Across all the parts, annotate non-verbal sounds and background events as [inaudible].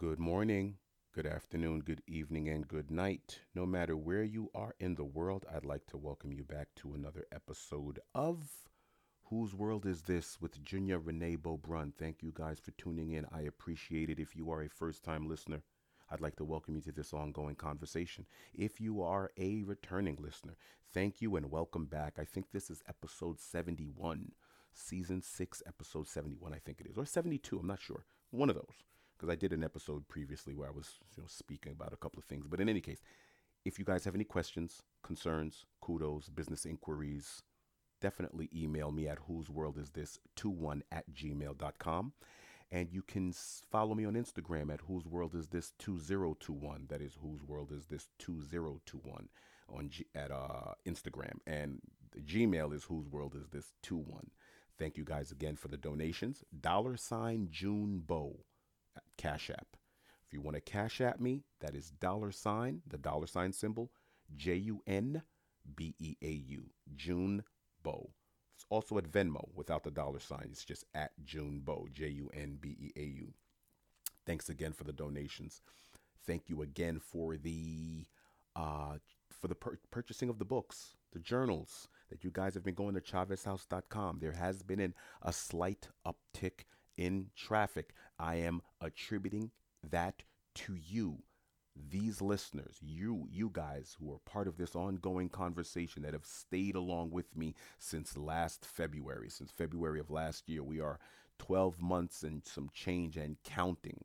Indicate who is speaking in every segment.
Speaker 1: Good morning, good afternoon, good evening, and good night. No matter where you are in the world, I'd like to welcome you back to another episode of Whose World Is This with Junior Renee Beaubrun. Thank you guys for tuning in. I appreciate it. If you are a first time listener, I'd like to welcome you to this ongoing conversation. If you are a returning listener, thank you and welcome back. I think this is episode 71, season 6, episode 71, I think it is, or 72, I'm not sure. One of those because I did an episode previously where I was you know, speaking about a couple of things. But in any case, if you guys have any questions, concerns, kudos, business inquiries, definitely email me at whose world is this 21 at gmail.com. And you can follow me on Instagram at whose world is this 2021. That is whose world is this 2021 on G- at uh, Instagram. And the Gmail is whose world is this 21. Thank you guys again for the donations. Dollar sign June Bow Cash App. If you want to Cash App me, that is dollar sign, the dollar sign symbol, J U N B E A U, June Bow. It's also at Venmo without the dollar sign. It's just at June Bow, J U N B E A U. Thanks again for the donations. Thank you again for the uh, for the pur- purchasing of the books, the journals that you guys have been going to ChavezHouse.com. There has been an, a slight uptick in traffic. I am attributing that to you, these listeners, you you guys who are part of this ongoing conversation that have stayed along with me since last February, since February of last year. We are 12 months and some change and counting.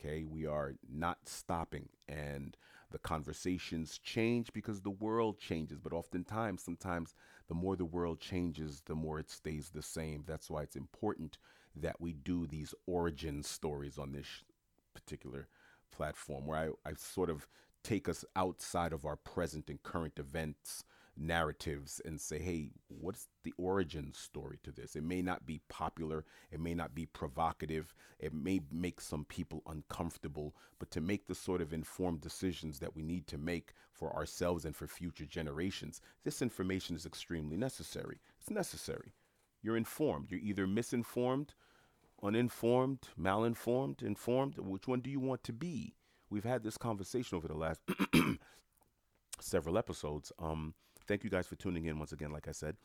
Speaker 1: Okay, we are not stopping and the conversations change because the world changes, but oftentimes sometimes the more the world changes, the more it stays the same. That's why it's important that we do these origin stories on this particular platform where I, I sort of take us outside of our present and current events narratives and say, hey, what's the origin story to this? It may not be popular, it may not be provocative, it may make some people uncomfortable, but to make the sort of informed decisions that we need to make for ourselves and for future generations, this information is extremely necessary. It's necessary. You're informed. You're either misinformed, uninformed, malinformed, informed. Which one do you want to be? We've had this conversation over the last [clears throat] several episodes. Um, thank you guys for tuning in once again. Like I said,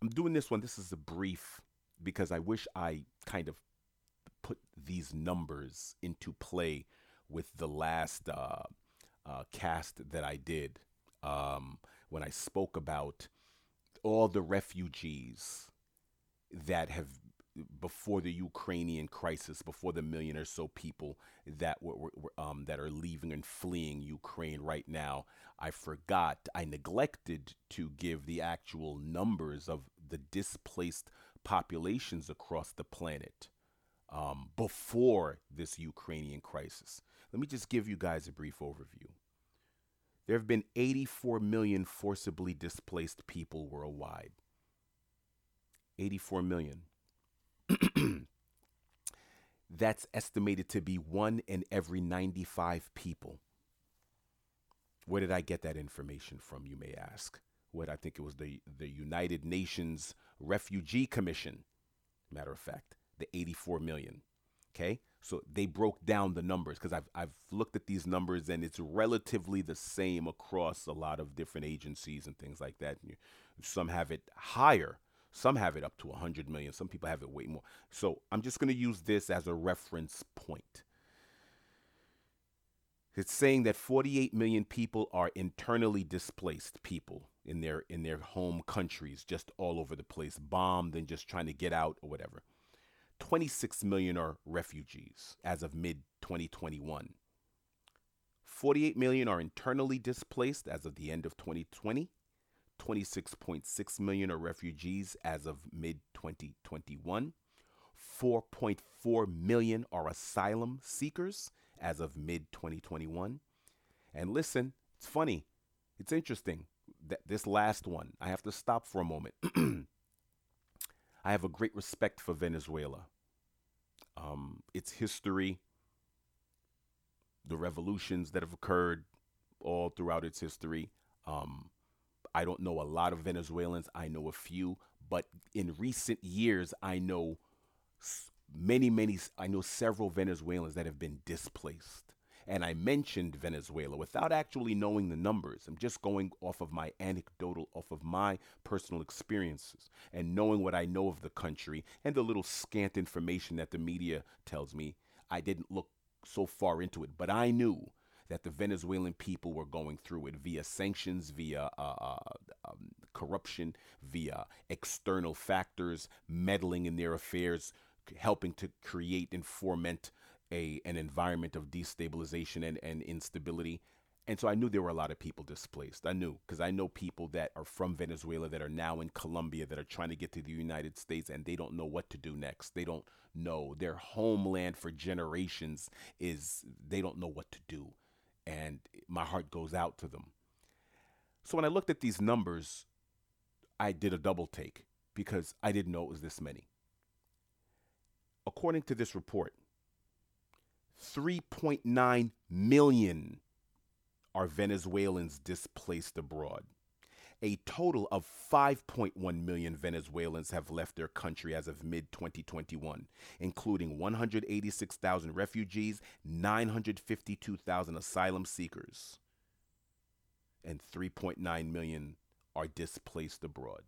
Speaker 1: I'm doing this one. This is a brief because I wish I kind of put these numbers into play with the last uh, uh, cast that I did um, when I spoke about all the refugees that have before the Ukrainian crisis, before the million or so people that were, were um, that are leaving and fleeing Ukraine right now, I forgot, I neglected to give the actual numbers of the displaced populations across the planet um, before this Ukrainian crisis. Let me just give you guys a brief overview. There have been 84 million forcibly displaced people worldwide. 84 million. [clears throat] That's estimated to be one in every 95 people. Where did I get that information from, you may ask? What I think it was the, the United Nations Refugee Commission, matter of fact, the 84 million. Okay? So they broke down the numbers because I've, I've looked at these numbers and it's relatively the same across a lot of different agencies and things like that. Some have it higher, some have it up to 100 million, some people have it way more. So I'm just going to use this as a reference point. It's saying that 48 million people are internally displaced people in their in their home countries, just all over the place, bombed and just trying to get out or whatever. 26 million are refugees as of mid 2021. 48 million are internally displaced as of the end of 2020. 26.6 million are refugees as of mid 2021. 4.4 million are asylum seekers as of mid 2021. And listen, it's funny. It's interesting that this last one, I have to stop for a moment. [clears throat] I have a great respect for Venezuela. Um, its history, the revolutions that have occurred all throughout its history. Um, I don't know a lot of Venezuelans. I know a few, but in recent years, I know many, many, I know several Venezuelans that have been displaced. And I mentioned Venezuela without actually knowing the numbers. I'm just going off of my anecdotal, off of my personal experiences and knowing what I know of the country and the little scant information that the media tells me. I didn't look so far into it, but I knew that the Venezuelan people were going through it via sanctions, via uh, uh, um, corruption, via external factors, meddling in their affairs, helping to create and foment a an environment of destabilization and, and instability. And so I knew there were a lot of people displaced. I knew because I know people that are from Venezuela that are now in Colombia that are trying to get to the United States and they don't know what to do next. They don't know. Their homeland for generations is they don't know what to do. And my heart goes out to them. So when I looked at these numbers, I did a double take because I didn't know it was this many. According to this report, 3.9 million are Venezuelans displaced abroad. A total of 5.1 million Venezuelans have left their country as of mid 2021, including 186,000 refugees, 952,000 asylum seekers, and 3.9 million are displaced abroad.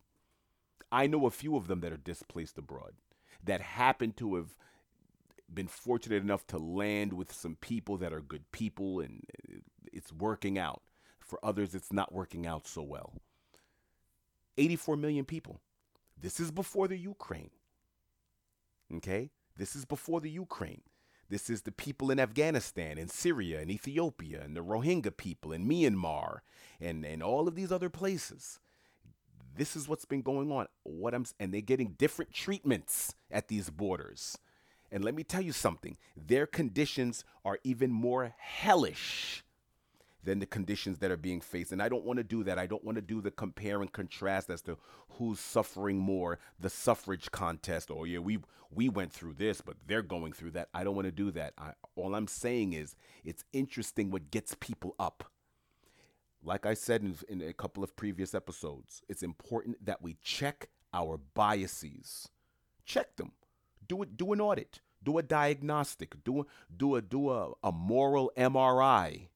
Speaker 1: I know a few of them that are displaced abroad that happen to have been fortunate enough to land with some people that are good people and it's working out. For others, it's not working out so well. 84 million people. This is before the Ukraine. Okay? This is before the Ukraine. This is the people in Afghanistan and Syria and Ethiopia and the Rohingya people in Myanmar and, and all of these other places. This is what's been going on. What I'm and they're getting different treatments at these borders. And let me tell you something their conditions are even more hellish than the conditions that are being faced. And I don't want to do that. I don't want to do the compare and contrast as to who's suffering more, the suffrage contest. Oh yeah, we we went through this, but they're going through that. I don't want to do that. I, all I'm saying is it's interesting what gets people up. Like I said in, in a couple of previous episodes, it's important that we check our biases. Check them do it. Do an audit. Do a diagnostic. Do a, do a do a, a moral MRI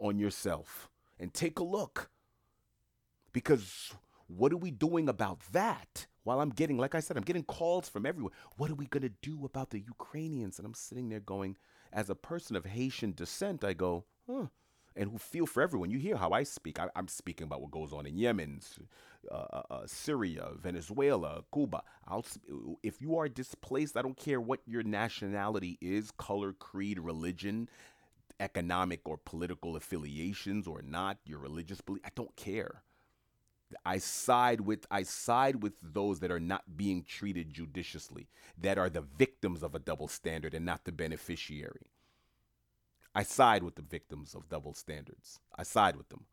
Speaker 1: on yourself and take a look. Because what are we doing about that? While I'm getting, like I said, I'm getting calls from everywhere. What are we going to do about the Ukrainians? And I'm sitting there going, as a person of Haitian descent, I go, huh, and who feel for everyone. You hear how I speak. I, am speaking about what goes on in Yemen, uh, uh, uh, Syria, Venezuela, Cuba. I'll, if you are displaced, I don't care what your nationality is, color, creed, religion, economic or political affiliations or not, your religious belief. I don't care. I side with I side with those that are not being treated judiciously, that are the victims of a double standard and not the beneficiary. I side with the victims of double standards. I side with them.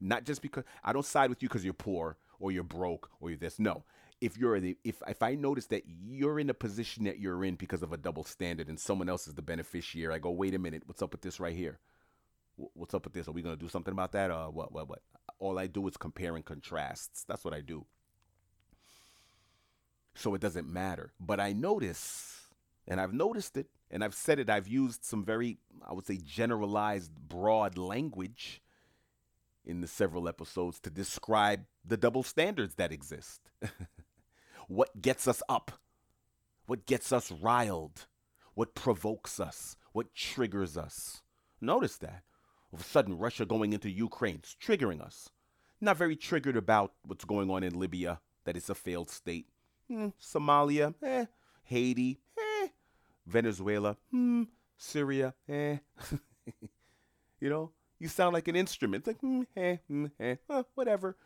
Speaker 1: Not just because I don't side with you because you're poor or you're broke or you're this. No. If you're the if if I notice that you're in a position that you're in because of a double standard and someone else is the beneficiary, I go, wait a minute, what's up with this right here? What's up with this? Are we gonna do something about that? Uh, what what what? All I do is compare and contrasts. That's what I do. So it doesn't matter. But I notice, and I've noticed it, and I've said it, I've used some very, I would say, generalized, broad language in the several episodes to describe the double standards that exist. [laughs] what gets us up? What gets us riled? What provokes us? What triggers us? Notice that. Of a sudden, Russia going into Ukraine is triggering us. Not very triggered about what's going on in Libya, that it's a failed state. Hmm, Somalia, eh. Haiti, Venezuela, hmm, Syria, eh. [laughs] you know, you sound like an instrument. It's like, hmm, eh, hmm, eh, whatever.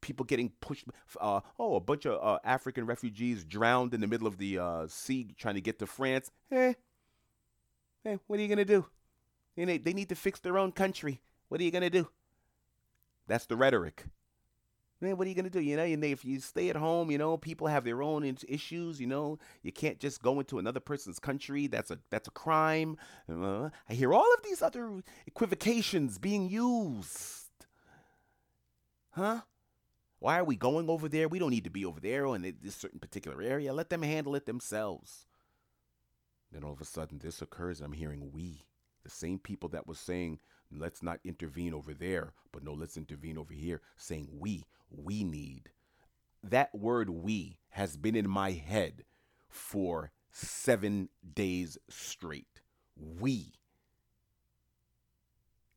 Speaker 1: People getting pushed. Uh, oh, a bunch of uh, African refugees drowned in the middle of the uh, sea trying to get to France. Eh, eh, what are you going to do? They need to fix their own country. What are you going to do? That's the rhetoric man, what are you gonna do? You know, and if you stay at home, you know, people have their own issues. You know, you can't just go into another person's country. That's a that's a crime. Uh, I hear all of these other equivocations being used. Huh? Why are we going over there? We don't need to be over there or in this certain particular area. Let them handle it themselves. Then all of a sudden this occurs and I'm hearing we. The same people that was saying, let's not intervene over there, but no, let's intervene over here, saying we, we need. That word we has been in my head for seven days straight. We.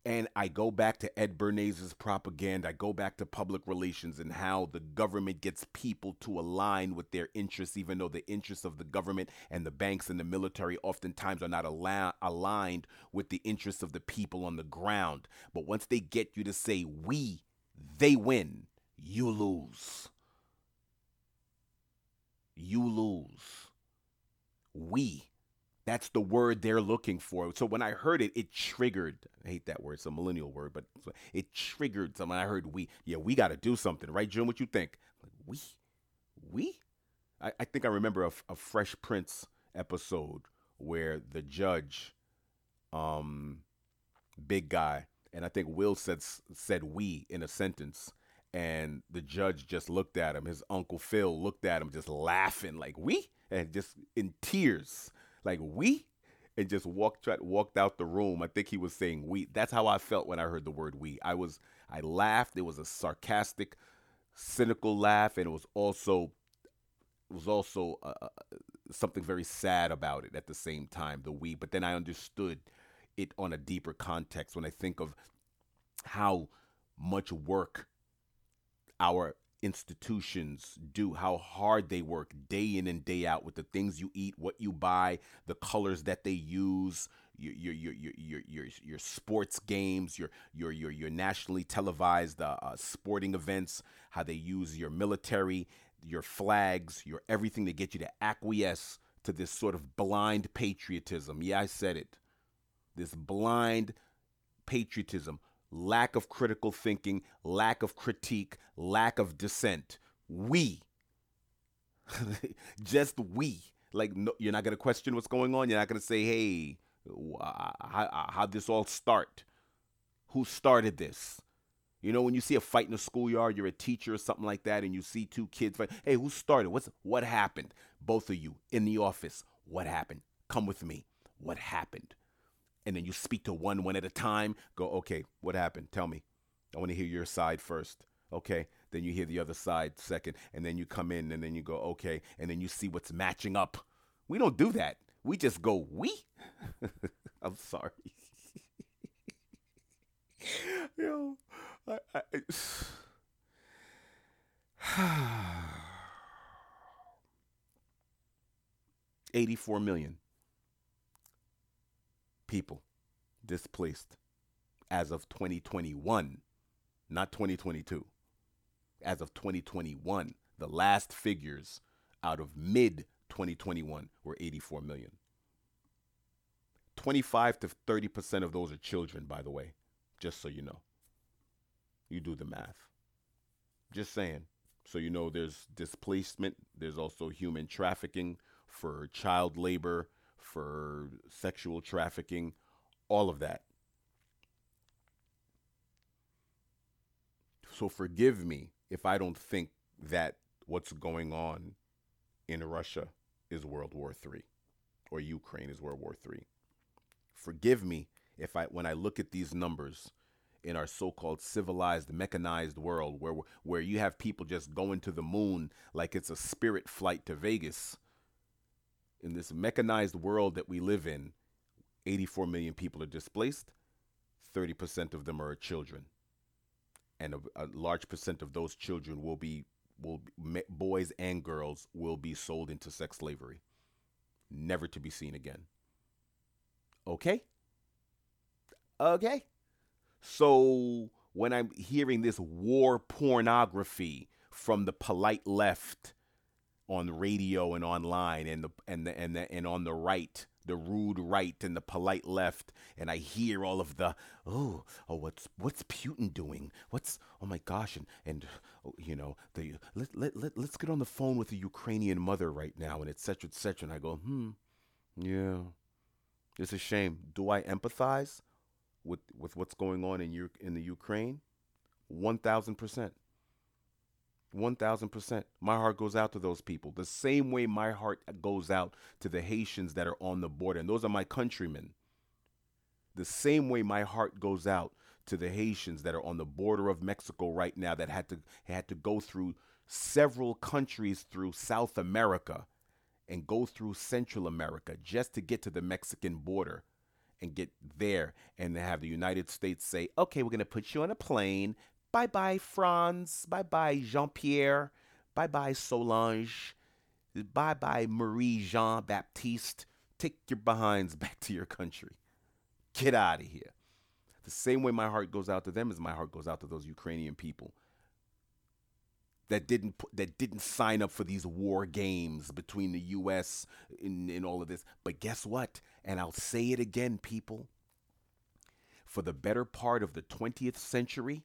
Speaker 1: And I go back to Ed Bernays' propaganda. I go back to public relations and how the government gets people to align with their interests, even though the interests of the government and the banks and the military oftentimes are not al- aligned with the interests of the people on the ground. But once they get you to say we, they win, you lose. You lose. We that's the word they're looking for. So when I heard it, it triggered. I hate that word. It's a millennial word, but it triggered something. I heard we. Yeah, we got to do something, right, Jim? What you think? Like, we, we. I, I think I remember a, a Fresh Prince episode where the judge, um, big guy, and I think Will said said we in a sentence, and the judge just looked at him. His uncle Phil looked at him, just laughing like we, and just in tears like we and just walked walked out the room. I think he was saying we. That's how I felt when I heard the word we. I was I laughed. It was a sarcastic, cynical laugh, and it was also it was also uh, uh, something very sad about it at the same time. The we, but then I understood it on a deeper context when I think of how much work our institutions do, how hard they work day in and day out with the things you eat, what you buy, the colors that they use, your your your your your, your sports games, your your your your nationally televised uh, uh, sporting events, how they use your military, your flags, your everything to get you to acquiesce to this sort of blind patriotism. Yeah, I said it. This blind patriotism lack of critical thinking, lack of critique, lack of dissent. We, [laughs] just we. Like, no, you're not to question what's going on. You're not to say, hey, uh, how, uh, how'd this all start? Who started this? You know, when you see a fight in a schoolyard, you're a teacher or something like that, and you see two kids fight. Hey, who started? What's what happened? Both of you in the office. What happened? Come with me. What happened? And then you speak to one one at a time. Go, okay, what happened? Tell me. I want to hear your side first. Okay. Then you hear the other side second, and then you come in, and then you go, okay, and then you see what's matching up. We don't do that. We just go, we. [laughs] I'm sorry. [laughs] Yo, I, I, [sighs] Eighty-four million people displaced as of 2021, not 2022. As of 2021, the last figures out of mid 2021 were 84 million. 25 to 30% of those are children, by the way, just so you know. You do the math. Just saying. So you know there's displacement, there's also human trafficking for child labor, for sexual trafficking, all of that. So forgive me if I don't think that what's going on in Russia is World War III or Ukraine is World War III. Forgive me if I when I look at these numbers in our so-called civilized mechanized world where where you have people just going to the moon like it's a spirit flight to Vegas in this mechanized world that we live in 84 million people are displaced 30% of them are children. And a, a large percent of those children will be will be, boys and girls will be sold into sex slavery. Never to be seen again. Okay? Okay. So when i'm hearing this war pornography from the polite left on radio and online and the and the and the, and on the right the rude right and the polite left. And i hear all of the oh oh what's what's putin doing? What's oh my gosh and and oh, you know the let, let, let, let's get on the phone with the ukrainian mother right now and etc etc and i go hmm yeah it's a shame. Do i empathize with with what's going on in you in the ukraine? 1000% 1000%. My heart goes out to those people. The same way my heart goes out to the Haitians that are on the border. And those are my countrymen. The same way my heart goes out to the Haitians that are on the border of Mexico right now that had to had to go through several countries through South America and go through Central America just to get to the Mexican border and get there and have the United States say, "Okay, we're going to put you on a plane. Bye-bye Franz. Bye-bye Jean-Pierre. Bye-bye Solange. Bye-bye Marie Jean Baptiste. Take your behinds [laughs] back to your country. Get out of here." The same way my heart goes out to them as my heart goes out to those Ukrainian people that didn't that didn't sign up for these war games between the U.S. in, in all of this. But guess what? And I'll say it again, people. For the better part of the 20th century,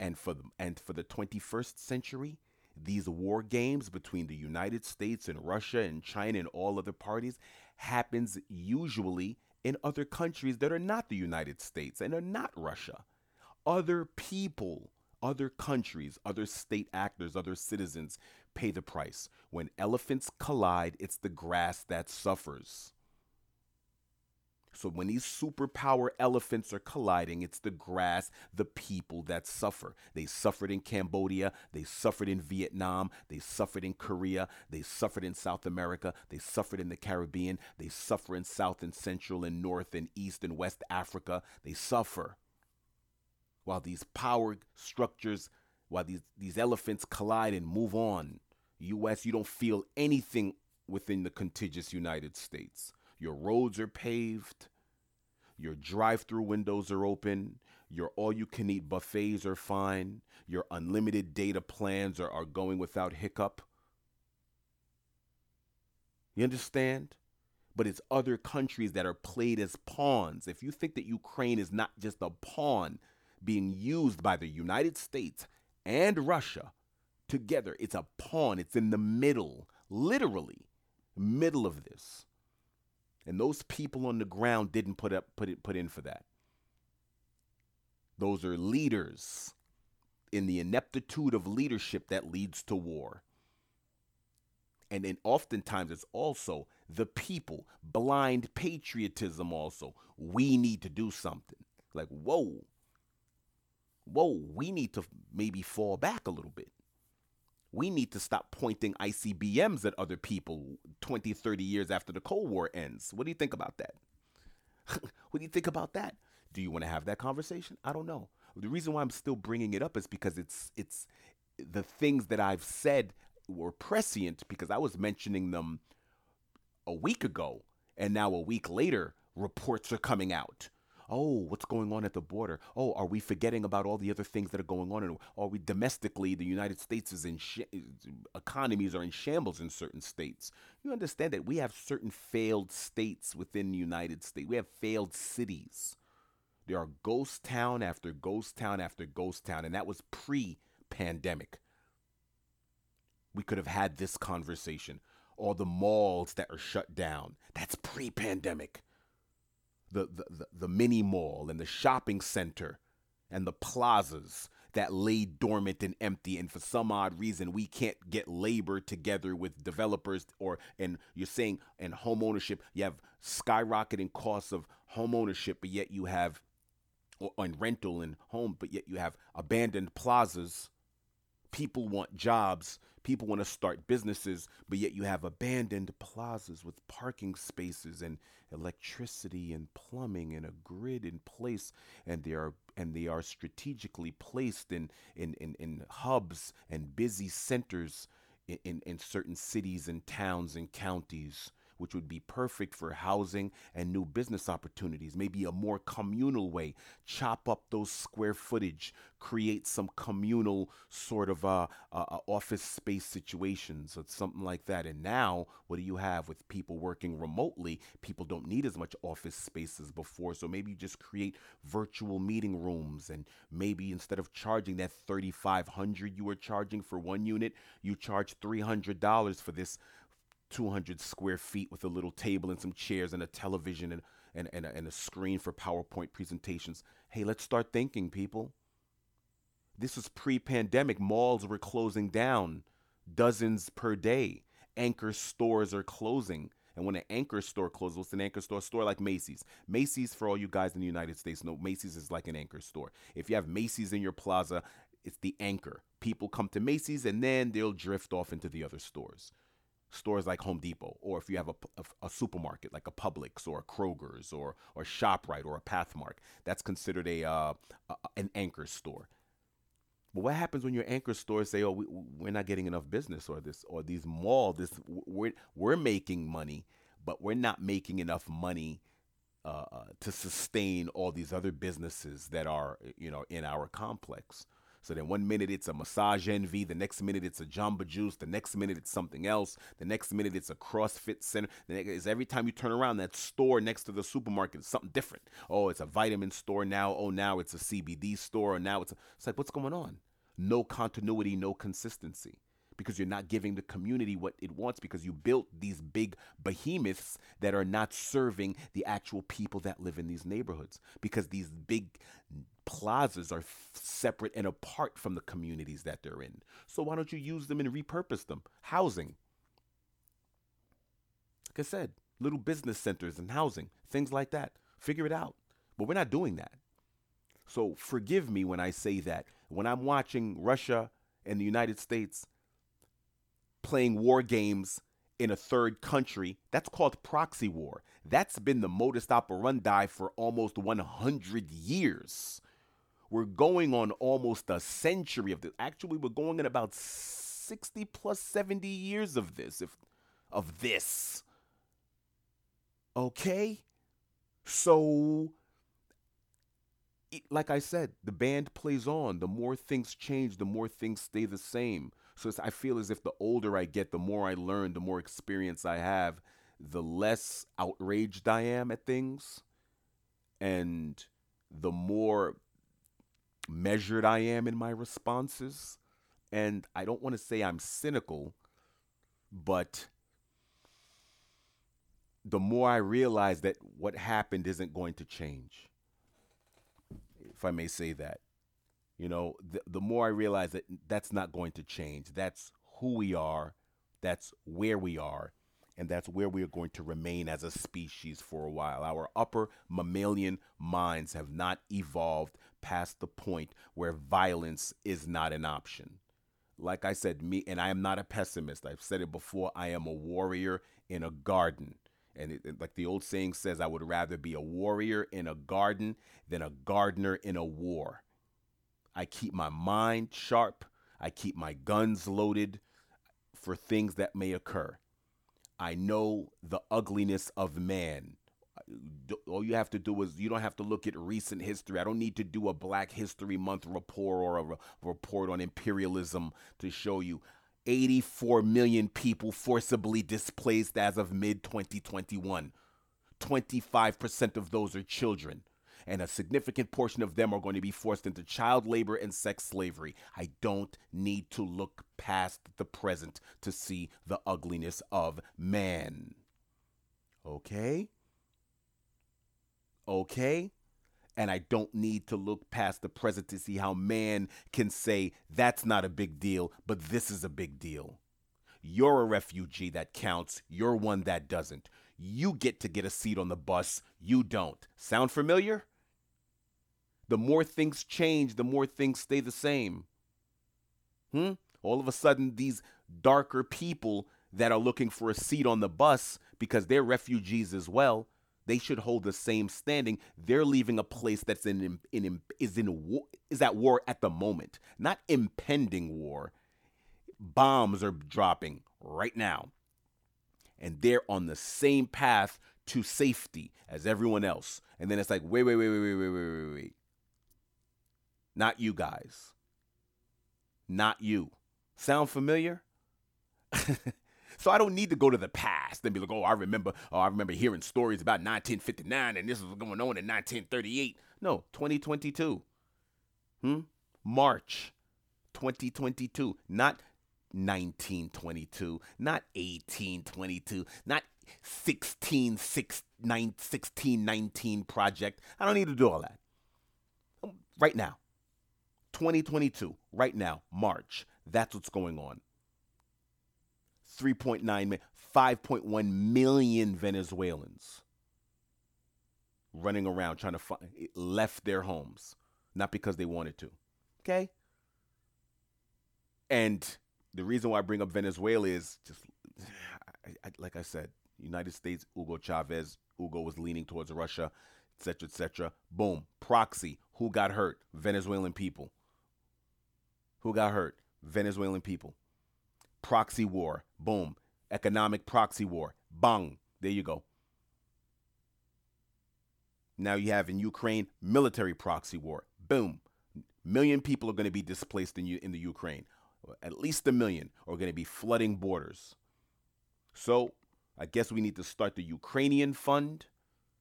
Speaker 1: and for the, and for the 21st century, these war games between the United States and Russia and China and all other parties happens usually in other countries that are not the United States and are not Russia. Other people, other countries, other state actors, other citizens pay the price. When elephants collide, it's the grass that suffers. So when these superpower elephants are colliding, it's the grass, the people that suffer. They suffered in Cambodia, they suffered in Vietnam, they suffered in Korea, they suffered in South America, they suffered in the Caribbean, they suffer in South and Central and North and East and West Africa. They suffer. While these power structures, while these, these elephants collide and move on, US, you don't feel anything within the contiguous United States. Your roads are paved. Your drive through windows are open. Your all you can eat buffets are fine. Your unlimited data plans are, are going without hiccup. You understand? But it's other countries that are played as pawns. If you think that Ukraine is not just a pawn being used by the United States and Russia together, it's a pawn. It's in the middle, literally, middle of this. And those people on the ground didn't put up put it put in for that. Those are leaders in the ineptitude of leadership that leads to war. And then oftentimes it's also the people, blind patriotism also. We need to do something. Like, whoa, whoa, we need to maybe fall back a little bit we need to stop pointing ICBMs at other people 20, 30 years after the Cold War ends. What do you think about that? [laughs] what do you think about that? Do you want to have that conversation? I don't know. The reason why I'm still bringing it up is because it's it's the things that I've said were prescient because I was mentioning them a week ago and now a week later reports are coming out oh, what's going on at the border? Oh, are we forgetting about all the other things that are going on? And are we domestically, the United States is in, sh- economies are in shambles in certain states. You understand that we have certain failed states within the United States. We have failed cities. There are ghost town after ghost town after ghost town, and that was pre pandemic. We could have had this conversation. All the malls that are shut down. That's pre the, the, the, mini mall and the shopping center and the plazas that lay dormant and empty. And for some odd reason we can't get labor together with developers or and you're saying and home ownership. You have skyrocketing costs of home ownership but yet you have or, and rental and home but yet you have abandoned plazas. People want jobs people want to start businesses but yet you have abandoned plazas with parking spaces and electricity and plumbing and a grid in place and they are and they are strategically placed in in, in, in hubs and busy centers in, in, in certain cities and towns and counties which would be perfect for housing and new business opportunities. Maybe a more communal way. Chop up those square footage, create some communal sort of uh, uh, uh, office space situations or something like that. And now, what do you have with people working remotely? People don't need as much office space as before. So maybe you just create virtual meeting rooms and maybe instead of charging that 3500 you were charging for one unit, you charge $300 for this 200 square feet with a little table and some chairs and a television and, and, and, a, and a screen for PowerPoint presentations. Hey, let's start thinking, people. This was pre pandemic. Malls were closing down, dozens per day. Anchor stores are closing. And when an anchor store closes, what's an anchor store? A store like Macy's. Macy's, for all you guys in the United States, know Macy's is like an anchor store. If you have Macy's in your plaza, it's the anchor. People come to Macy's and then they'll drift off into the other stores. Stores like Home Depot, or if you have a, a, a supermarket like a Publix or a Kroger's or or ShopRite or a Pathmark, that's considered a, uh, a an anchor store. But what happens when your anchor stores say, "Oh, we, we're not getting enough business," or this, or these mall, this we're we're making money, but we're not making enough money uh, uh to sustain all these other businesses that are, you know, in our complex. So then one minute it's a massage envy, the next minute it's a Jamba Juice, the next minute it's something else, the next minute it's a CrossFit center. The next is every time you turn around that store next to the supermarket, it's something different. Oh, it's a vitamin store now. Oh, now it's a CBD store. Or now it's a, it's like what's going on? No continuity, no consistency because you're not giving the community what it wants because you built these big behemoths that are not serving the actual people that live in these neighborhoods because these big plazas are separate and apart from the communities that they're in. So why don't you use them and repurpose them? Housing. Like I said, little business centers and housing, things like that. Figure it out. But we're not doing that. So forgive me when I say that. When I'm watching Russia and the United States playing war games in a third country. That's called proxy war. That's been the modus operandi for almost 100 years. We're going on almost a century of this. Actually, we're going in about 60 plus 70 years of this if of this. Okay? So like I said, the band plays on. The more things change, the more things stay the same. So I feel as if the older I get, the more I learn, the more experience I have, the less outraged I am at things, and the more measured I am in my responses. And I don't want to say I'm cynical, but the more I realize that what happened isn't going to change, if I may say that. You know, the, the more I realize that that's not going to change. That's who we are, that's where we are, and that's where we are going to remain as a species for a while. Our upper mammalian minds have not evolved past the point where violence is not an option. Like I said, me, and I am not a pessimist. I've said it before. I am a warrior in a garden. And it, like the old saying says, I would rather be a warrior in a garden than a gardener in a war. I keep my mind sharp. I keep my guns loaded for things that may occur. I know the ugliness of man. All you have to do is you don't have to look at recent history. I don't need to do a Black History Month report or a re- report on imperialism to show you 84 million people forcibly displaced as of mid 2021. 25% of those are children and a significant portion of them are going to be forced into child labor and sex slavery. I don't need to look past the present to see the ugliness of man. Okay? Okay? And I don't need to look past the present to see how man can say that's not a big deal, but this is a big deal. You're a refugee that counts, you're one that doesn't. You get to get a seat on the bus, you don't. Sound familiar? The more things change, the more things stay the same. Hmm? All of a sudden, these darker people that are looking for a seat on the bus because they're refugees as well, they should hold the same standing. They're leaving a place that's in, in, in is in war, is at war at the moment, not impending war. Bombs are dropping right now, and they're on the same path to safety as everyone else. And then it's like, wait, wait, wait, wait, wait, wait, wait, wait, wait. Not you guys. Not you. Sound familiar? [laughs] so I don't need to go to the past and be like, oh, I remember, oh, I remember hearing stories about 1959 and this was going on in 1938. No, 2022. Hmm? March 2022, not 1922, not 1822, not 16, 6, 9, 1619 project. I don't need to do all that. Right now. 2022, right now, March. That's what's going on. 3.9 million, 5.1 million Venezuelans running around trying to find left their homes, not because they wanted to. Okay? And the reason why I bring up Venezuela is just I, I, like I said, United States, Hugo Chavez, Hugo was leaning towards Russia, etc., etc. Boom, proxy. Who got hurt? Venezuelan people. Who got hurt? Venezuelan people. Proxy war. Boom. Economic proxy war. Bang. There you go. Now you have in Ukraine military proxy war. Boom. Million people are going to be displaced in, in the Ukraine. At least a million are going to be flooding borders. So I guess we need to start the Ukrainian fund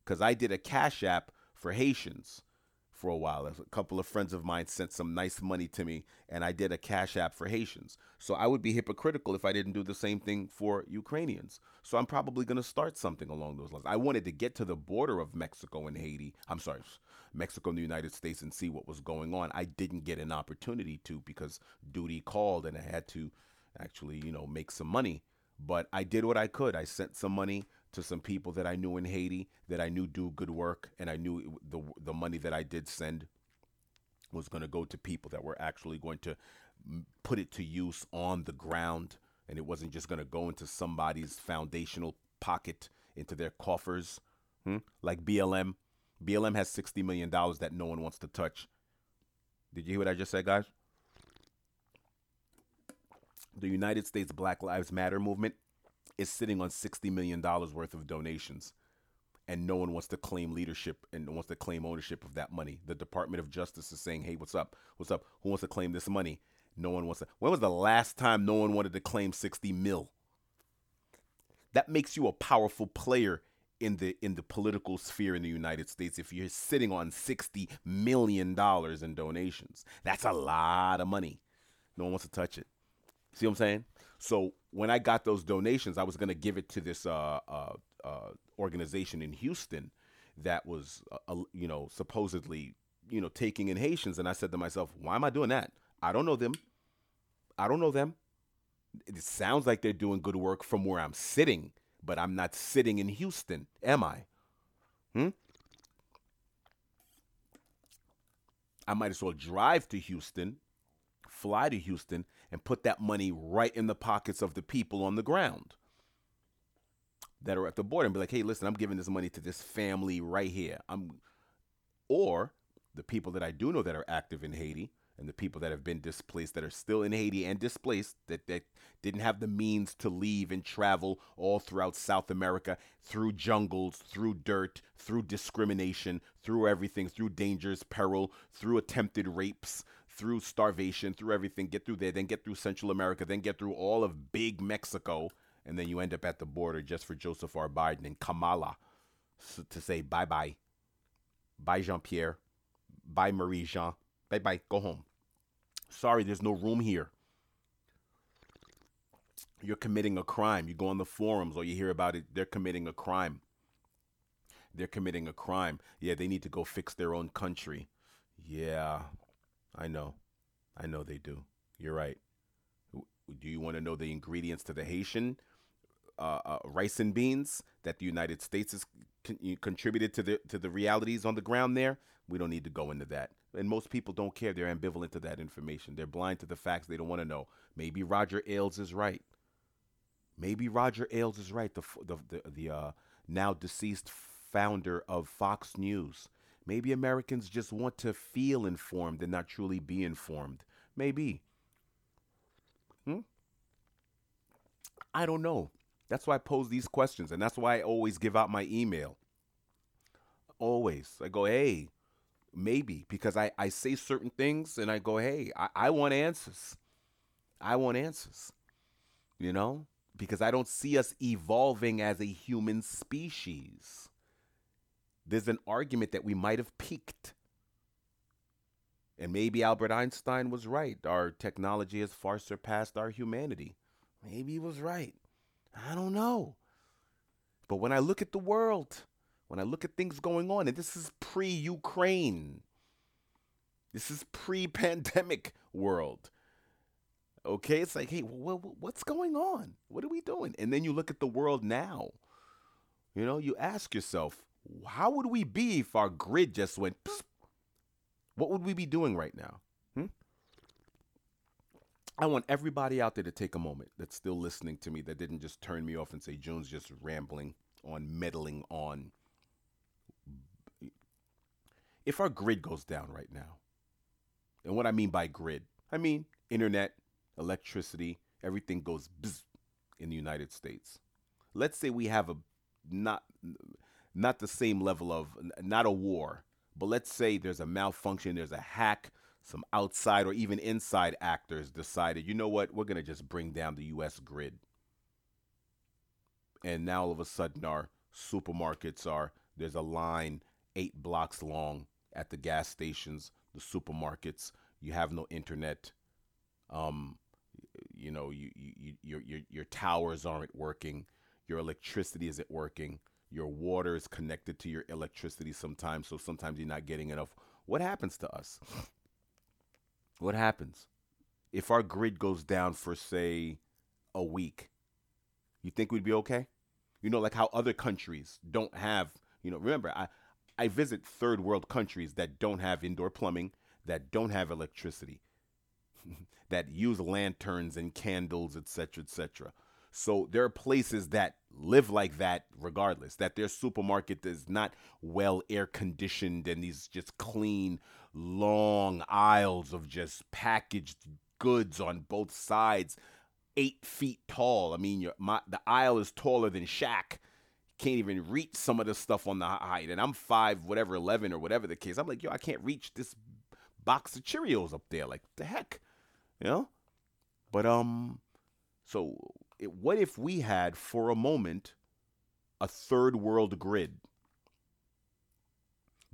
Speaker 1: because I did a cash app for Haitians for a while. A couple of friends of mine sent some nice money to me, and I did a cash app for Haitians. So I would be hypocritical if I didn't do the same thing for Ukrainians. So I'm probably going to start something along those lines. I wanted to get to the border of Mexico and Haiti. I'm sorry, Mexico and the United States and see what was going on. I didn't get an opportunity to because duty called and I had to actually, you know, make some money. But I did what I could. I sent some money to some people that I knew in Haiti that I knew do good work, and I knew the the money that I did send was going to go to people that were actually going to put it to use on the ground, and it wasn't just going to go into somebody's foundational pocket into their coffers, hmm? like BLM. BLM has sixty million dollars that no one wants to touch. Did you hear what I just said, guys? The United States Black Lives Matter movement is sitting on $60 million worth of donations and no one wants to claim leadership and wants to claim ownership of that money. The Department of Justice is saying, "Hey, what's up? What's up? Who wants to claim this money?" No one wants to. When was the last time no one wanted to claim 60 mil? That makes you a powerful player in the in the political sphere in the United States if you're sitting on 60 million dollars in donations. That's a lot of money. No one wants to touch it. See what I'm saying? So when I got those donations, I was going to give it to this uh, uh, uh, organization in Houston that was, uh, you know, supposedly, you know, taking in Haitians. And I said to myself, why am I doing that? I don't know them. I don't know them. It sounds like they're doing good work from where I'm sitting, but I'm not sitting in Houston, am I? Hmm? I might as well drive to Houston, fly to Houston, and put that money right in the pockets of the people on the ground that are at the border and be like, hey, listen, I'm giving this money to this family right here. I'm or the people that I do know that are active in Haiti and the people that have been displaced that are still in Haiti and displaced that, that didn't have the means to leave and travel all throughout South America through jungles, through dirt, through discrimination, through everything, through dangers, peril, through attempted rapes, through starvation, through everything, get through there, then get through Central America, then get through all of big Mexico, and then you end up at the border just for Joseph R. Biden and Kamala to say bye bye. Bye, Jean Pierre. Bye, Marie Jean. Bye bye. Go home. Sorry, there's no room here. You're committing a crime. You go on the forums or you hear about it, they're committing a crime. They're committing a crime. Yeah, they need to go fix their own country. Yeah, I know. I know they do. You're right. Do you want to know the ingredients to the Haitian uh, uh, rice and beans that the United States has con- contributed to the to the realities on the ground there? We don't need to go into that. And most people don't care. They're ambivalent to that information. They're blind to the facts. They don't want to know. Maybe Roger Ailes is right. Maybe Roger Ailes is right. The the the, the uh, now deceased founder of Fox News. Maybe Americans just want to feel informed and not truly be informed. Maybe. Hmm? I don't know. That's why I pose these questions, and that's why I always give out my email. Always. I go, hey, maybe, because I, I say certain things and I go, hey, I, I want answers. I want answers. You know? Because I don't see us evolving as a human species there's an argument that we might have peaked. And maybe Albert Einstein was right. Our technology has far surpassed our humanity. Maybe he was right. I don't know. But when I look at the world, when I look at things going on, and this is pre Ukraine, This is pre-pandemic world. Okay, it's like, hey, what's going on? What are we doing? And then you look at the world now. You know, you ask yourself, how would we be if our grid just went? What would we be doing right now? Hmm? I want everybody out there to take a moment that's still listening to me that didn't just turn me off and say June's just rambling on, meddling on. If our grid goes down right now, and what I mean by grid, I mean internet, electricity, everything goes in the United States. Let's say we have a not not the same level of not a war, but let's say there's a malfunction, there's a hack, some outside or even inside actors decided, you know what, we're going to just bring down the US grid. And now all of a sudden our supermarkets are there's a line 8 blocks long at the gas stations, the supermarkets, you have no internet. Um you know, you, you, your, your, your towers aren't working, your electricity isn't working, your water is connected to your electricity sometimes, so sometimes you're not getting enough. What happens to us? What happens if our grid goes down for, say, a week? You think we'd be okay? You know, like how other countries don't have, you know, remember, I, I visit third world countries that don't have indoor plumbing, that don't have electricity. [laughs] that use lanterns and candles, etc., etc. So there are places that live like that regardless, that their supermarket is not well air conditioned and these just clean, long aisles of just packaged goods on both sides, eight feet tall. I mean, your, my, the aisle is taller than Shaq. Can't even reach some of the stuff on the height. And I'm five, whatever, 11 or whatever the case. I'm like, yo, I can't reach this box of Cheerios up there. Like, the heck? You know? But um, so what if we had for a moment a third world grid?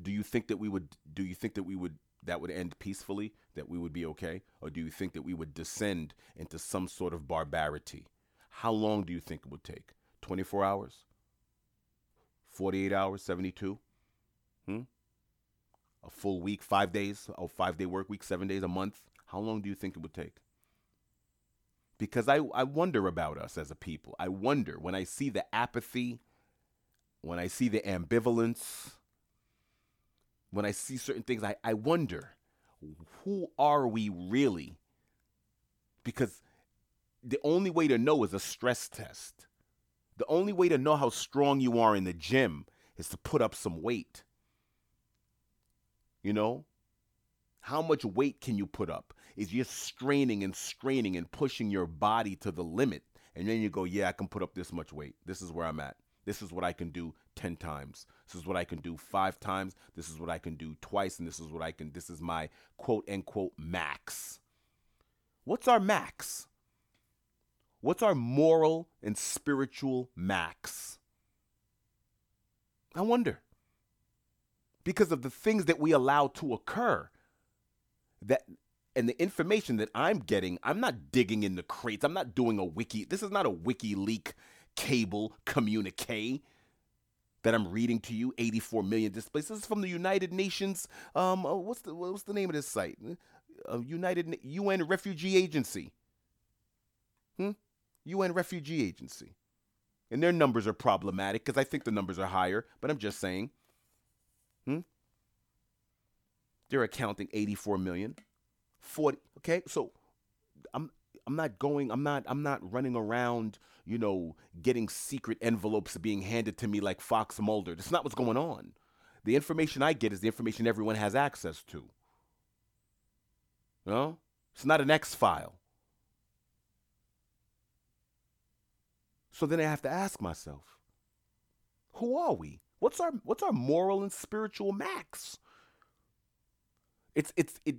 Speaker 1: Do you think that we would? Do you think that we would? That would end peacefully. That we would be okay, or do you think that we would descend into some sort of barbarity? How long do you think it would take? Twenty four hours? Forty eight hours? Seventy two? Hmm. A full week? Five days? A five day work week? Seven days? A month? How long do you think it would take? Because I, I wonder about us as a people. I wonder when I see the apathy, when I see the ambivalence, when I see certain things, I, I wonder who are we really? Because the only way to know is a stress test. The only way to know how strong you are in the gym is to put up some weight. You know? How much weight can you put up? Is you're straining and straining and pushing your body to the limit. And then you go, yeah, I can put up this much weight. This is where I'm at. This is what I can do 10 times. This is what I can do five times. This is what I can do twice. And this is what I can, this is my quote unquote max. What's our max? What's our moral and spiritual max? I wonder. Because of the things that we allow to occur that and the information that I'm getting, I'm not digging in the crates. I'm not doing a wiki. This is not a WikiLeak cable communique that I'm reading to you. 84 million displaced. This is from the United Nations. Um, uh, what's the what's the name of this site? Uh, United UN Refugee Agency. Hmm. UN Refugee Agency. And their numbers are problematic because I think the numbers are higher, but I'm just saying. Hmm? They're accounting 84 million. 40 okay? So I'm I'm not going I'm not I'm not running around, you know, getting secret envelopes being handed to me like Fox Mulder. That's not what's going on. The information I get is the information everyone has access to. You know? It's not an X file. So then I have to ask myself, who are we? What's our what's our moral and spiritual max? it's it's it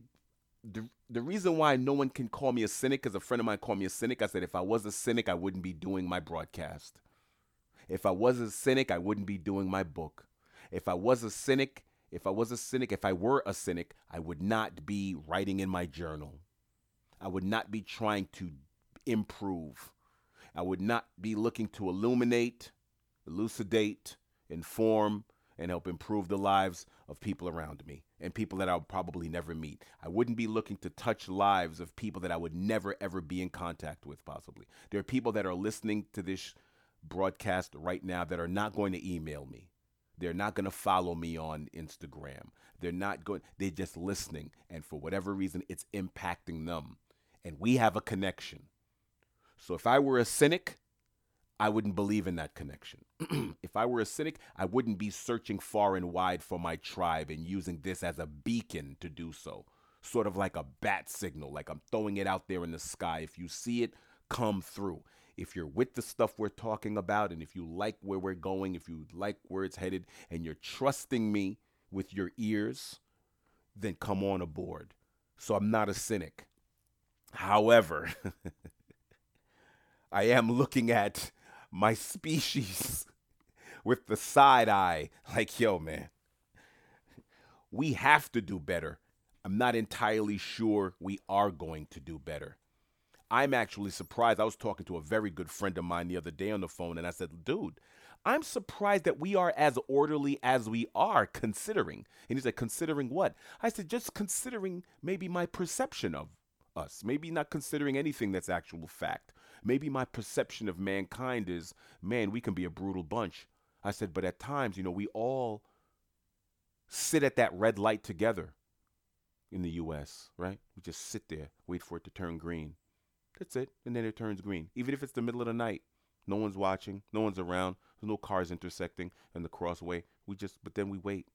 Speaker 1: the the reason why no one can call me a cynic because a friend of mine called me a cynic. I said if I was a cynic, I wouldn't be doing my broadcast. If I was a cynic, I wouldn't be doing my book. If I was a cynic, if I was a cynic, if I were a cynic, I would not be writing in my journal. I would not be trying to improve. I would not be looking to illuminate, elucidate, inform, and help improve the lives of people around me and people that I'll probably never meet. I wouldn't be looking to touch lives of people that I would never ever be in contact with possibly. There are people that are listening to this broadcast right now that are not going to email me. They're not going to follow me on Instagram. They're not going they're just listening and for whatever reason it's impacting them. And we have a connection. So if I were a cynic, I wouldn't believe in that connection. [clears throat] if I were a cynic, I wouldn't be searching far and wide for my tribe and using this as a beacon to do so. Sort of like a bat signal, like I'm throwing it out there in the sky. If you see it, come through. If you're with the stuff we're talking about, and if you like where we're going, if you like where it's headed, and you're trusting me with your ears, then come on aboard. So I'm not a cynic. However, [laughs] I am looking at my species [laughs] with the side eye like, yo, man, we have to do better. I'm not entirely sure we are going to do better. I'm actually surprised. I was talking to a very good friend of mine the other day on the phone, and I said, dude, I'm surprised that we are as orderly as we are considering. And he said, considering what? I said, just considering maybe my perception of us, maybe not considering anything that's actual fact. Maybe my perception of mankind is, man, we can be a brutal bunch. I said, but at times, you know, we all sit at that red light together in the US, right? We just sit there, wait for it to turn green. That's it. And then it turns green. Even if it's the middle of the night, no one's watching, no one's around, there's no cars intersecting in the crossway. We just, but then we wait.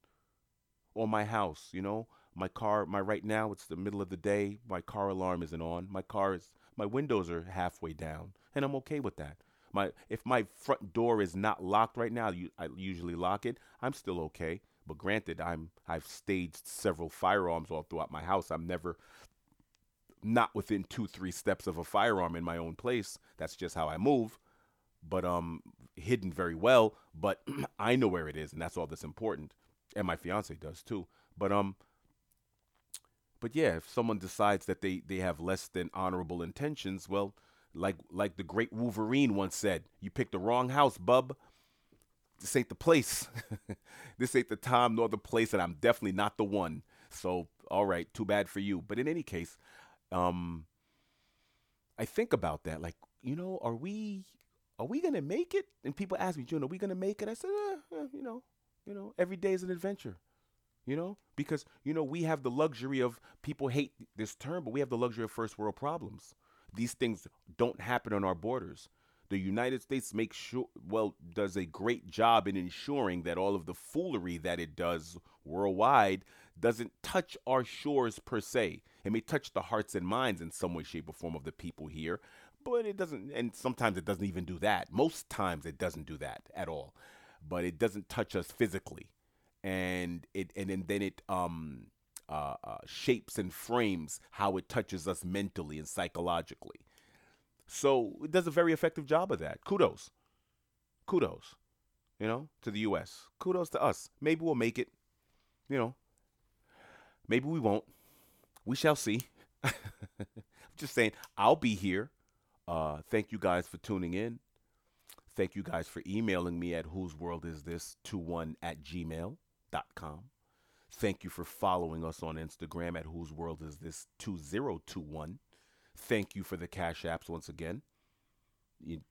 Speaker 1: Or my house, you know, my car, my right now, it's the middle of the day. My car alarm isn't on. My car is my windows are halfway down, and I'm okay with that. My if my front door is not locked right now, you, I usually lock it. I'm still okay. But granted, I'm I've staged several firearms all throughout my house. I'm never not within two three steps of a firearm in my own place. That's just how I move. But um, hidden very well. But [clears throat] I know where it is, and that's all that's important. And my fiance does too. But um, but yeah, if someone decides that they, they have less than honorable intentions, well, like like the great Wolverine once said, you picked the wrong house, bub. This ain't the place. [laughs] this ain't the time nor the place, and I'm definitely not the one. So, all right, too bad for you. But in any case, um, I think about that. Like, you know, are we are we gonna make it? And people ask me, June, are we gonna make it? I said, eh, eh, you know, you know, every day is an adventure you know? Because you know we have the luxury of people hate this term but we have the luxury of first world problems. These things don't happen on our borders. The united states makes sure well does a great job in ensuring that all of the foolery that it does worldwide doesn't touch our shores per se. It may touch the hearts and minds in some way shape or form of the people here but it doesn't and sometimes it doesn't even do that. Most times it doesn't do that at all. But it doesn't touch us physically and it and, and then it um uh, uh, shapes and frames how it touches us mentally and psychologically. So it does a very effective job of that. Kudos, kudos, you know, to the U.S. Kudos to us. Maybe we'll make it. You know, maybe we won't. We shall see. [laughs] Just saying, I'll be here. Uh, thank you guys for tuning in. Thank you guys for emailing me at whose world is this 21 at gmail com. Thank you for following us on Instagram at Whose World Is This 2021. Thank you for the Cash Apps once again.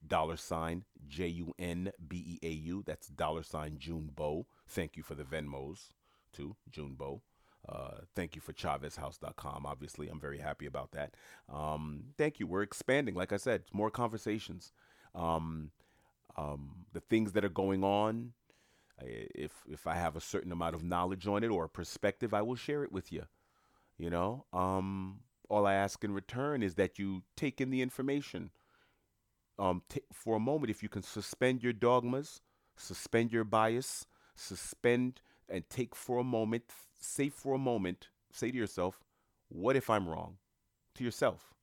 Speaker 1: Dollar sign J U N B E A U. That's dollar sign June Bow. Thank you for the Venmos too, June Bow. Uh, thank you for ChavezHouse.com. Obviously, I'm very happy about that. Um, thank you. We're expanding. Like I said, more conversations. Um, um, the things that are going on if if I have a certain amount of knowledge on it or a perspective, I will share it with you. You know, um, all I ask in return is that you take in the information. Um, t- for a moment, if you can suspend your dogmas, suspend your bias, suspend and take for a moment, say for a moment, say to yourself, "What if I'm wrong?" To yourself,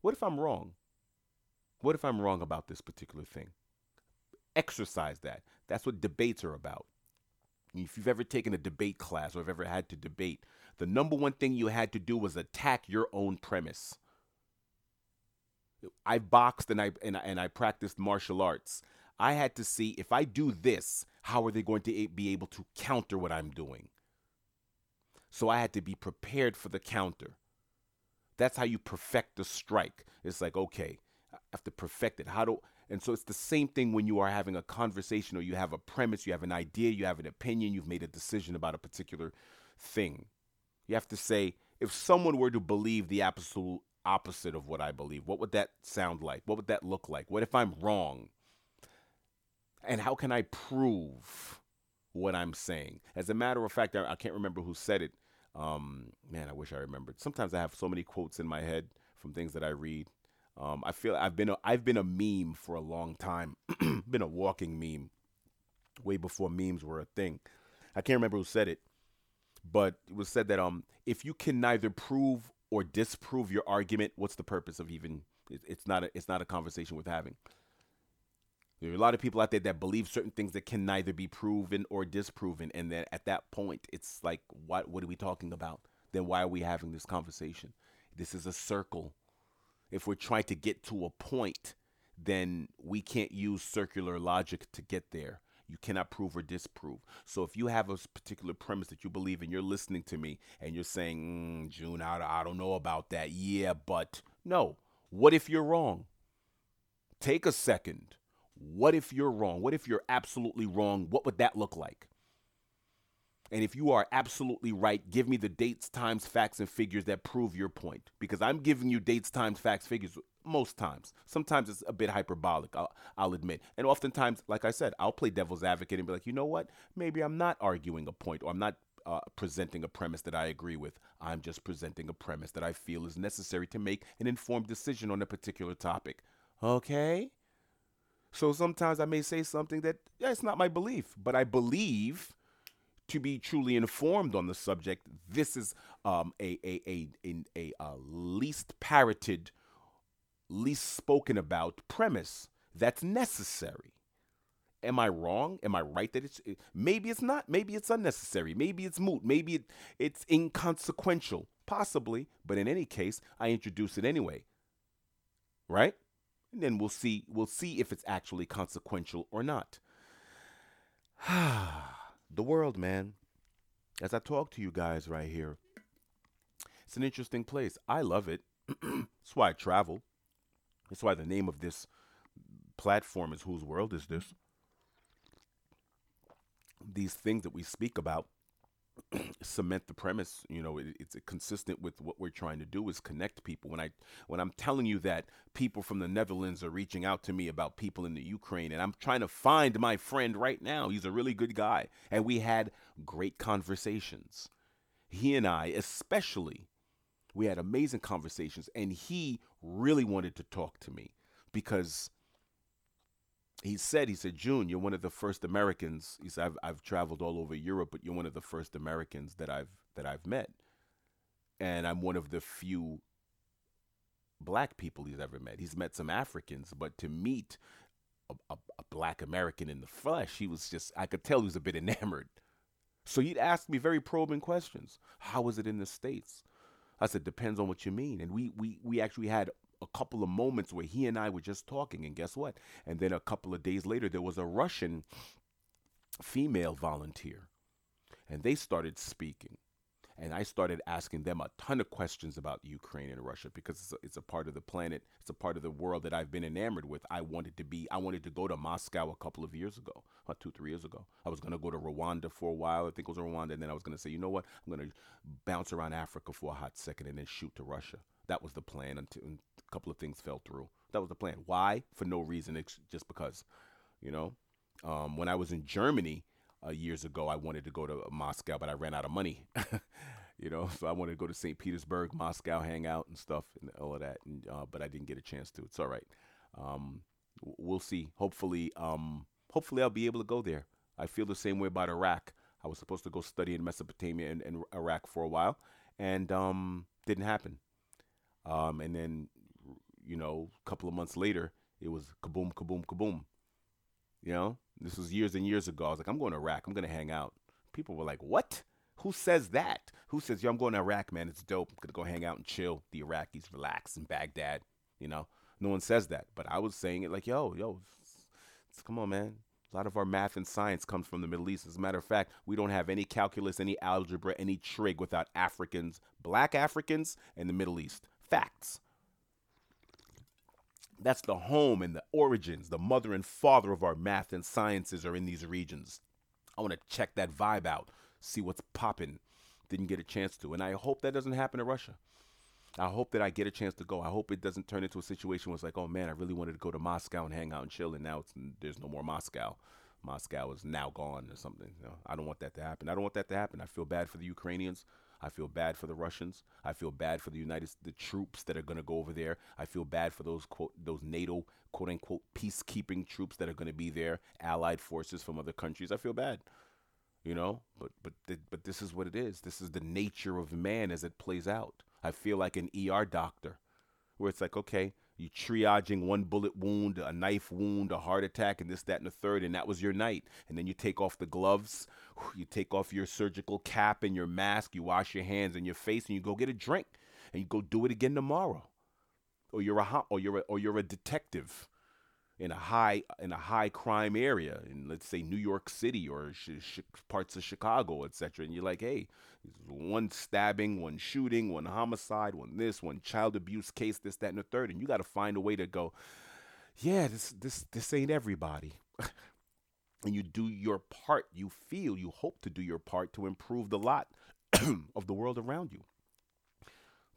Speaker 1: "What if I'm wrong?" What if I'm wrong about this particular thing? exercise that. That's what debates are about. If you've ever taken a debate class or have ever had to debate, the number one thing you had to do was attack your own premise. I boxed and I and I, and I practiced martial arts. I had to see if I do this, how are they going to be able to counter what I'm doing? So I had to be prepared for the counter. That's how you perfect the strike. It's like, okay, I have to perfect it. How do and so it's the same thing when you are having a conversation or you have a premise, you have an idea, you have an opinion, you've made a decision about a particular thing. You have to say, if someone were to believe the absolute opposite of what I believe, what would that sound like? What would that look like? What if I'm wrong? And how can I prove what I'm saying? As a matter of fact, I, I can't remember who said it. Um, man, I wish I remembered. Sometimes I have so many quotes in my head from things that I read. Um, I feel I've been a, I've been a meme for a long time. [clears throat] been a walking meme, way before memes were a thing. I can't remember who said it, but it was said that um if you can neither prove or disprove your argument, what's the purpose of even? It, it's not a it's not a conversation worth having. There are a lot of people out there that believe certain things that can neither be proven or disproven, and then at that point, it's like, what what are we talking about? Then why are we having this conversation? This is a circle if we're trying to get to a point, then we can't use circular logic to get there. You cannot prove or disprove. So if you have a particular premise that you believe in, you're listening to me and you're saying, mm, June, I, I don't know about that. Yeah, but no. What if you're wrong? Take a second. What if you're wrong? What if you're absolutely wrong? What would that look like? And if you are absolutely right, give me the dates, times, facts, and figures that prove your point. Because I'm giving you dates, times, facts, figures most times. Sometimes it's a bit hyperbolic, I'll, I'll, admit. And oftentimes, like I said, I'll play devil's advocate and be like, you know what? Maybe I'm not arguing a point or I'm not uh, presenting a premise that I agree with. I'm just presenting a premise that I feel is necessary to make an informed decision on a particular topic. Okay? So sometimes I may say something that, yeah, it's not my belief, but I believe to be truly informed on the subject, this is um, a, a, a, a, a, a least parroted, least spoken about premise that's necessary. Am I wrong? Am I right that it's maybe it's not? Maybe it's unnecessary. Maybe it's moot. Maybe it, it's inconsequential. Possibly, but in any case, I introduce it anyway. Right? And then we'll see we'll see if it's actually consequential or not. [sighs] the world, man. As I talk to you guys right here, it's an interesting place. I love it. [clears throat] That's why I travel. That's why the name of this platform is Whose World Is This? These things that we speak about cement the premise you know it, it's consistent with what we're trying to do is connect people. When i when i'm telling you that people from the netherlands are reaching out to me about people in the ukraine and i'm trying to find my friend right now he's a really good guy and we had great conversations. He and i especially we had amazing conversations and he really wanted to talk to me because he said, he said, June, you're one of the first Americans. He said, I've, I've traveled all over Europe, but you're one of the first Americans that I've that I've met, and I'm one of the few black people he's ever met. He's met some Africans, but to meet a, a, a black American in the flesh, he was just I could tell he was a bit [laughs] enamored. So he'd ask me very probing questions. How is it in the states? I said, depends on what you mean. And we we we actually had a couple of moments where he and I were just talking, and guess what? And then a couple of days later, there was a Russian female volunteer, and they started speaking. And I started asking them a ton of questions about Ukraine and Russia because it's a, it's a part of the planet, it's a part of the world that I've been enamored with. I wanted to be, I wanted to go to Moscow a couple of years ago, about two, three years ago. I was going to go to Rwanda for a while. I think it was Rwanda. And then I was going to say, you know what? I'm going to bounce around Africa for a hot second and then shoot to Russia. That was the plan until couple of things fell through. That was the plan. Why? For no reason, it's just because. You know, um, when I was in Germany uh, years ago, I wanted to go to Moscow, but I ran out of money. [laughs] you know, so I wanted to go to St. Petersburg, Moscow, hang out and stuff, and all of that. And, uh, but I didn't get a chance to. It's all right. Um, we'll see. Hopefully, um, hopefully I'll be able to go there. I feel the same way about Iraq. I was supposed to go study in Mesopotamia and, and Iraq for a while, and um, didn't happen. Um, and then, you know, a couple of months later, it was kaboom, kaboom, kaboom. You know, this was years and years ago. I was like, I'm going to Iraq. I'm going to hang out. People were like, what? Who says that? Who says, yo, I'm going to Iraq, man. It's dope. I'm going to go hang out and chill. The Iraqis relax in Baghdad. You know, no one says that. But I was saying it like, yo, yo, Come on, man. A lot of our math and science comes from the Middle East. As a matter of fact, we don't have any calculus, any algebra, any trig without Africans, black Africans, and the Middle East. Facts. That's the home and the origins, the mother and father of our math and sciences are in these regions. I want to check that vibe out, see what's popping. Didn't get a chance to. And I hope that doesn't happen to Russia. I hope that I get a chance to go. I hope it doesn't turn into a situation where it's like, oh man, I really wanted to go to Moscow and hang out and chill, and now there's no more Moscow. Moscow is now gone or something. You know, I don't want that to happen. I don't want that to happen. I feel bad for the Ukrainians. I feel bad for the Russians. I feel bad for the United the troops that are going to go over there. I feel bad for those quote those NATO quote unquote peacekeeping troops that are going to be there, allied forces from other countries. I feel bad. You know, but but but this is what it is. This is the nature of man as it plays out. I feel like an ER doctor, where it's like, okay, you triaging one bullet wound, a knife wound, a heart attack, and this, that, and the third, and that was your night. And then you take off the gloves, [sighs] you take off your surgical cap and your mask, you wash your hands and your face, and you go get a drink, and you go do it again tomorrow. Or you're a or you're a, or you're a detective in a high in a high crime area in let's say New York City or sh- sh- parts of Chicago, etc. And you're like, hey, one stabbing, one shooting, one homicide, one this, one child abuse case, this, that, and the third, and you got to find a way to go. Yeah, this this this ain't everybody. [laughs] and you do your part. You feel, you hope to do your part to improve the lot [coughs] of the world around you.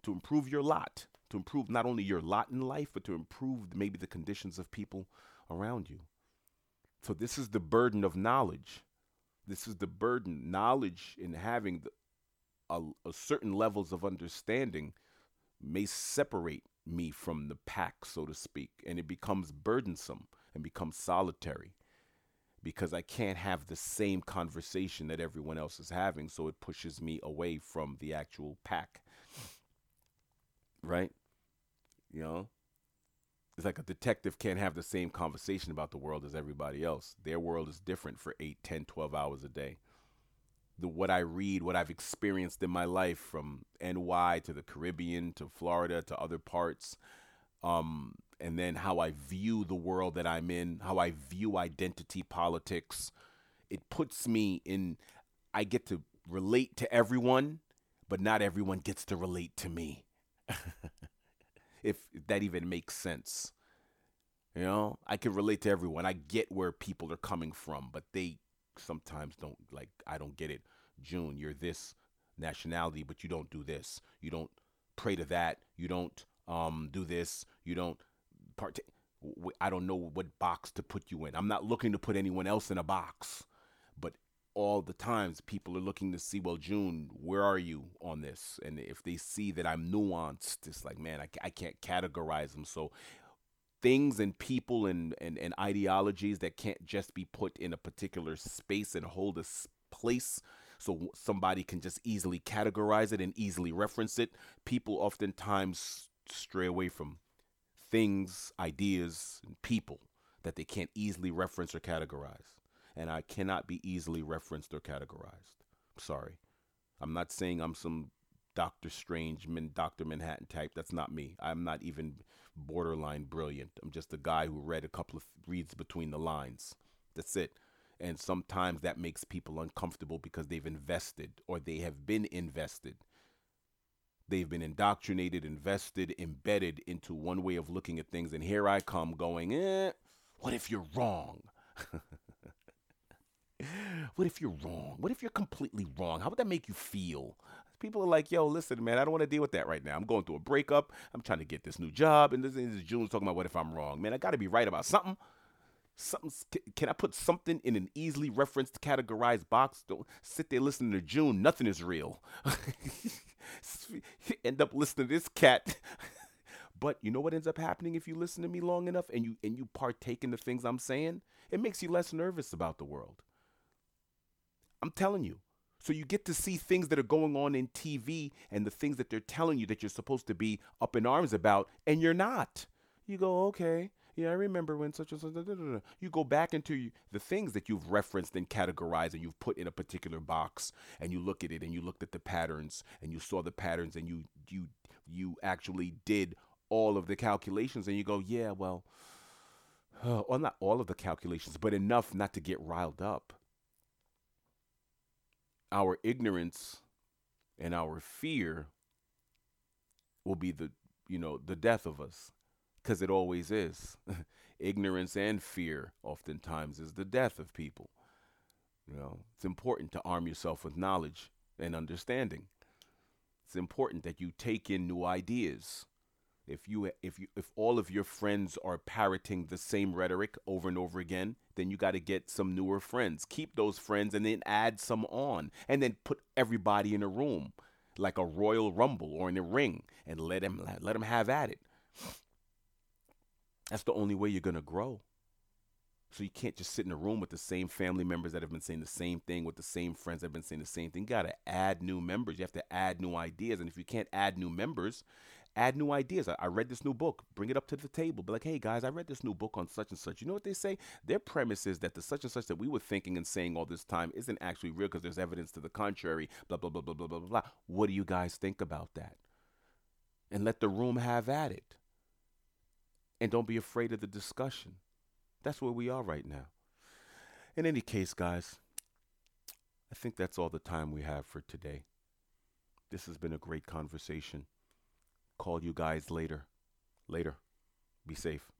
Speaker 1: To improve your lot to improve not only your lot in life, but to improve maybe the conditions of people around you. So, this is the burden of knowledge. This is the burden, knowledge in having the, a, a certain levels of understanding may separate me from the pack, so to speak, and it becomes burdensome and becomes solitary because I can't have the same conversation that everyone else is having, so it pushes me away from the actual pack right? You know, it's like a detective can't have the same conversation about the world as everybody else. Their world is different for 8, 10, 12 hours a day. The what I read, what I've experienced in my life from NY to the Caribbean to Florida to other parts, um, and then how I view the world that I'm in, how I view identity politics, it puts me in I get to relate to everyone, but not everyone gets to relate to me. [laughs] if that even makes sense. You know, I can relate to everyone. I get where people are coming from, but they sometimes don't like I don't get it. June, you're this nationality, but you don't do this. You don't pray to that. You don't um do this. You don't partake I don't know what box to put you in. I'm not looking to put anyone else in a box all the times people are looking to see, well, June, where are you on this? And if they see that I'm nuanced, it's like, man, I, I can't categorize them. So things and people and, and, and ideologies that can't just be put in a particular space and hold a place so somebody can just easily categorize it and easily reference it. People oftentimes stray away from things, ideas, and people that they can't easily reference or categorize and I cannot be easily referenced or categorized. I'm sorry. I'm not saying I'm some Doctor Strange, Doctor Manhattan type. That's not me. I'm not even borderline brilliant. I'm just a guy who read a couple of reads between the lines. That's it. And sometimes that makes people uncomfortable because they've invested or they have been invested. They've been indoctrinated, invested, embedded into one way of looking at things. And here I come going, eh, what if you're wrong? [laughs] [laughs] what if you're wrong? What if you're completely wrong? How would that make you feel? People are like, yo, listen, man, I don't want to deal with that right now. I'm going through a breakup. I'm trying to get this new job. And this is June's talking about what if I'm wrong. Man, I got to be right about something. Something. Can I put something in an easily referenced, categorized box? Don't sit there listening to June. Nothing is real. [laughs] End up listening to this cat. [laughs] but you know what ends up happening if you listen to me long enough and you and you partake in the things I'm saying? It makes you less nervous about the world. I'm telling you. So you get to see things that are going on in TV and the things that they're telling you that you're supposed to be up in arms about, and you're not. You go, okay, yeah, I remember when such and such. Da, da, da. You go back into the things that you've referenced and categorized and you've put in a particular box, and you look at it and you looked at the patterns and you saw the patterns and you you you actually did all of the calculations and you go, yeah, well, [sighs] well, not all of the calculations, but enough not to get riled up. Our ignorance and our fear will be the, you know, the death of us because it always is. [laughs] Ignorance and fear oftentimes is the death of people. You know, it's important to arm yourself with knowledge and understanding. It's important that you take in new ideas. If you if you if all of your friends are parroting the same rhetoric over and over again, then you got to get some newer friends. Keep those friends and then add some on and then put everybody in a room like a royal rumble or in a ring and let them let them have at it. That's the only way you're going to grow. So you can't just sit in a room with the same family members that have been saying the same thing, with the same friends that have been saying the same thing. You got to add new members. You have to add new ideas. And if you can't add new members, add new ideas. I, I, read this new book. Bring it up to the table. Be like, hey guys, I read this new book on such and such. You know what they say? Their premise is that the such and such that we were thinking and saying all this time isn't actually real because there's evidence to the contrary. Blah blah blah blah blah blah blah. What do you guys think about that? And let the room have at it. And don't be afraid of the discussion. That's where we are right now. In any case, guys, I think that's all the time we have for today. This has been a great conversation. Call you guys later. Later. Be safe.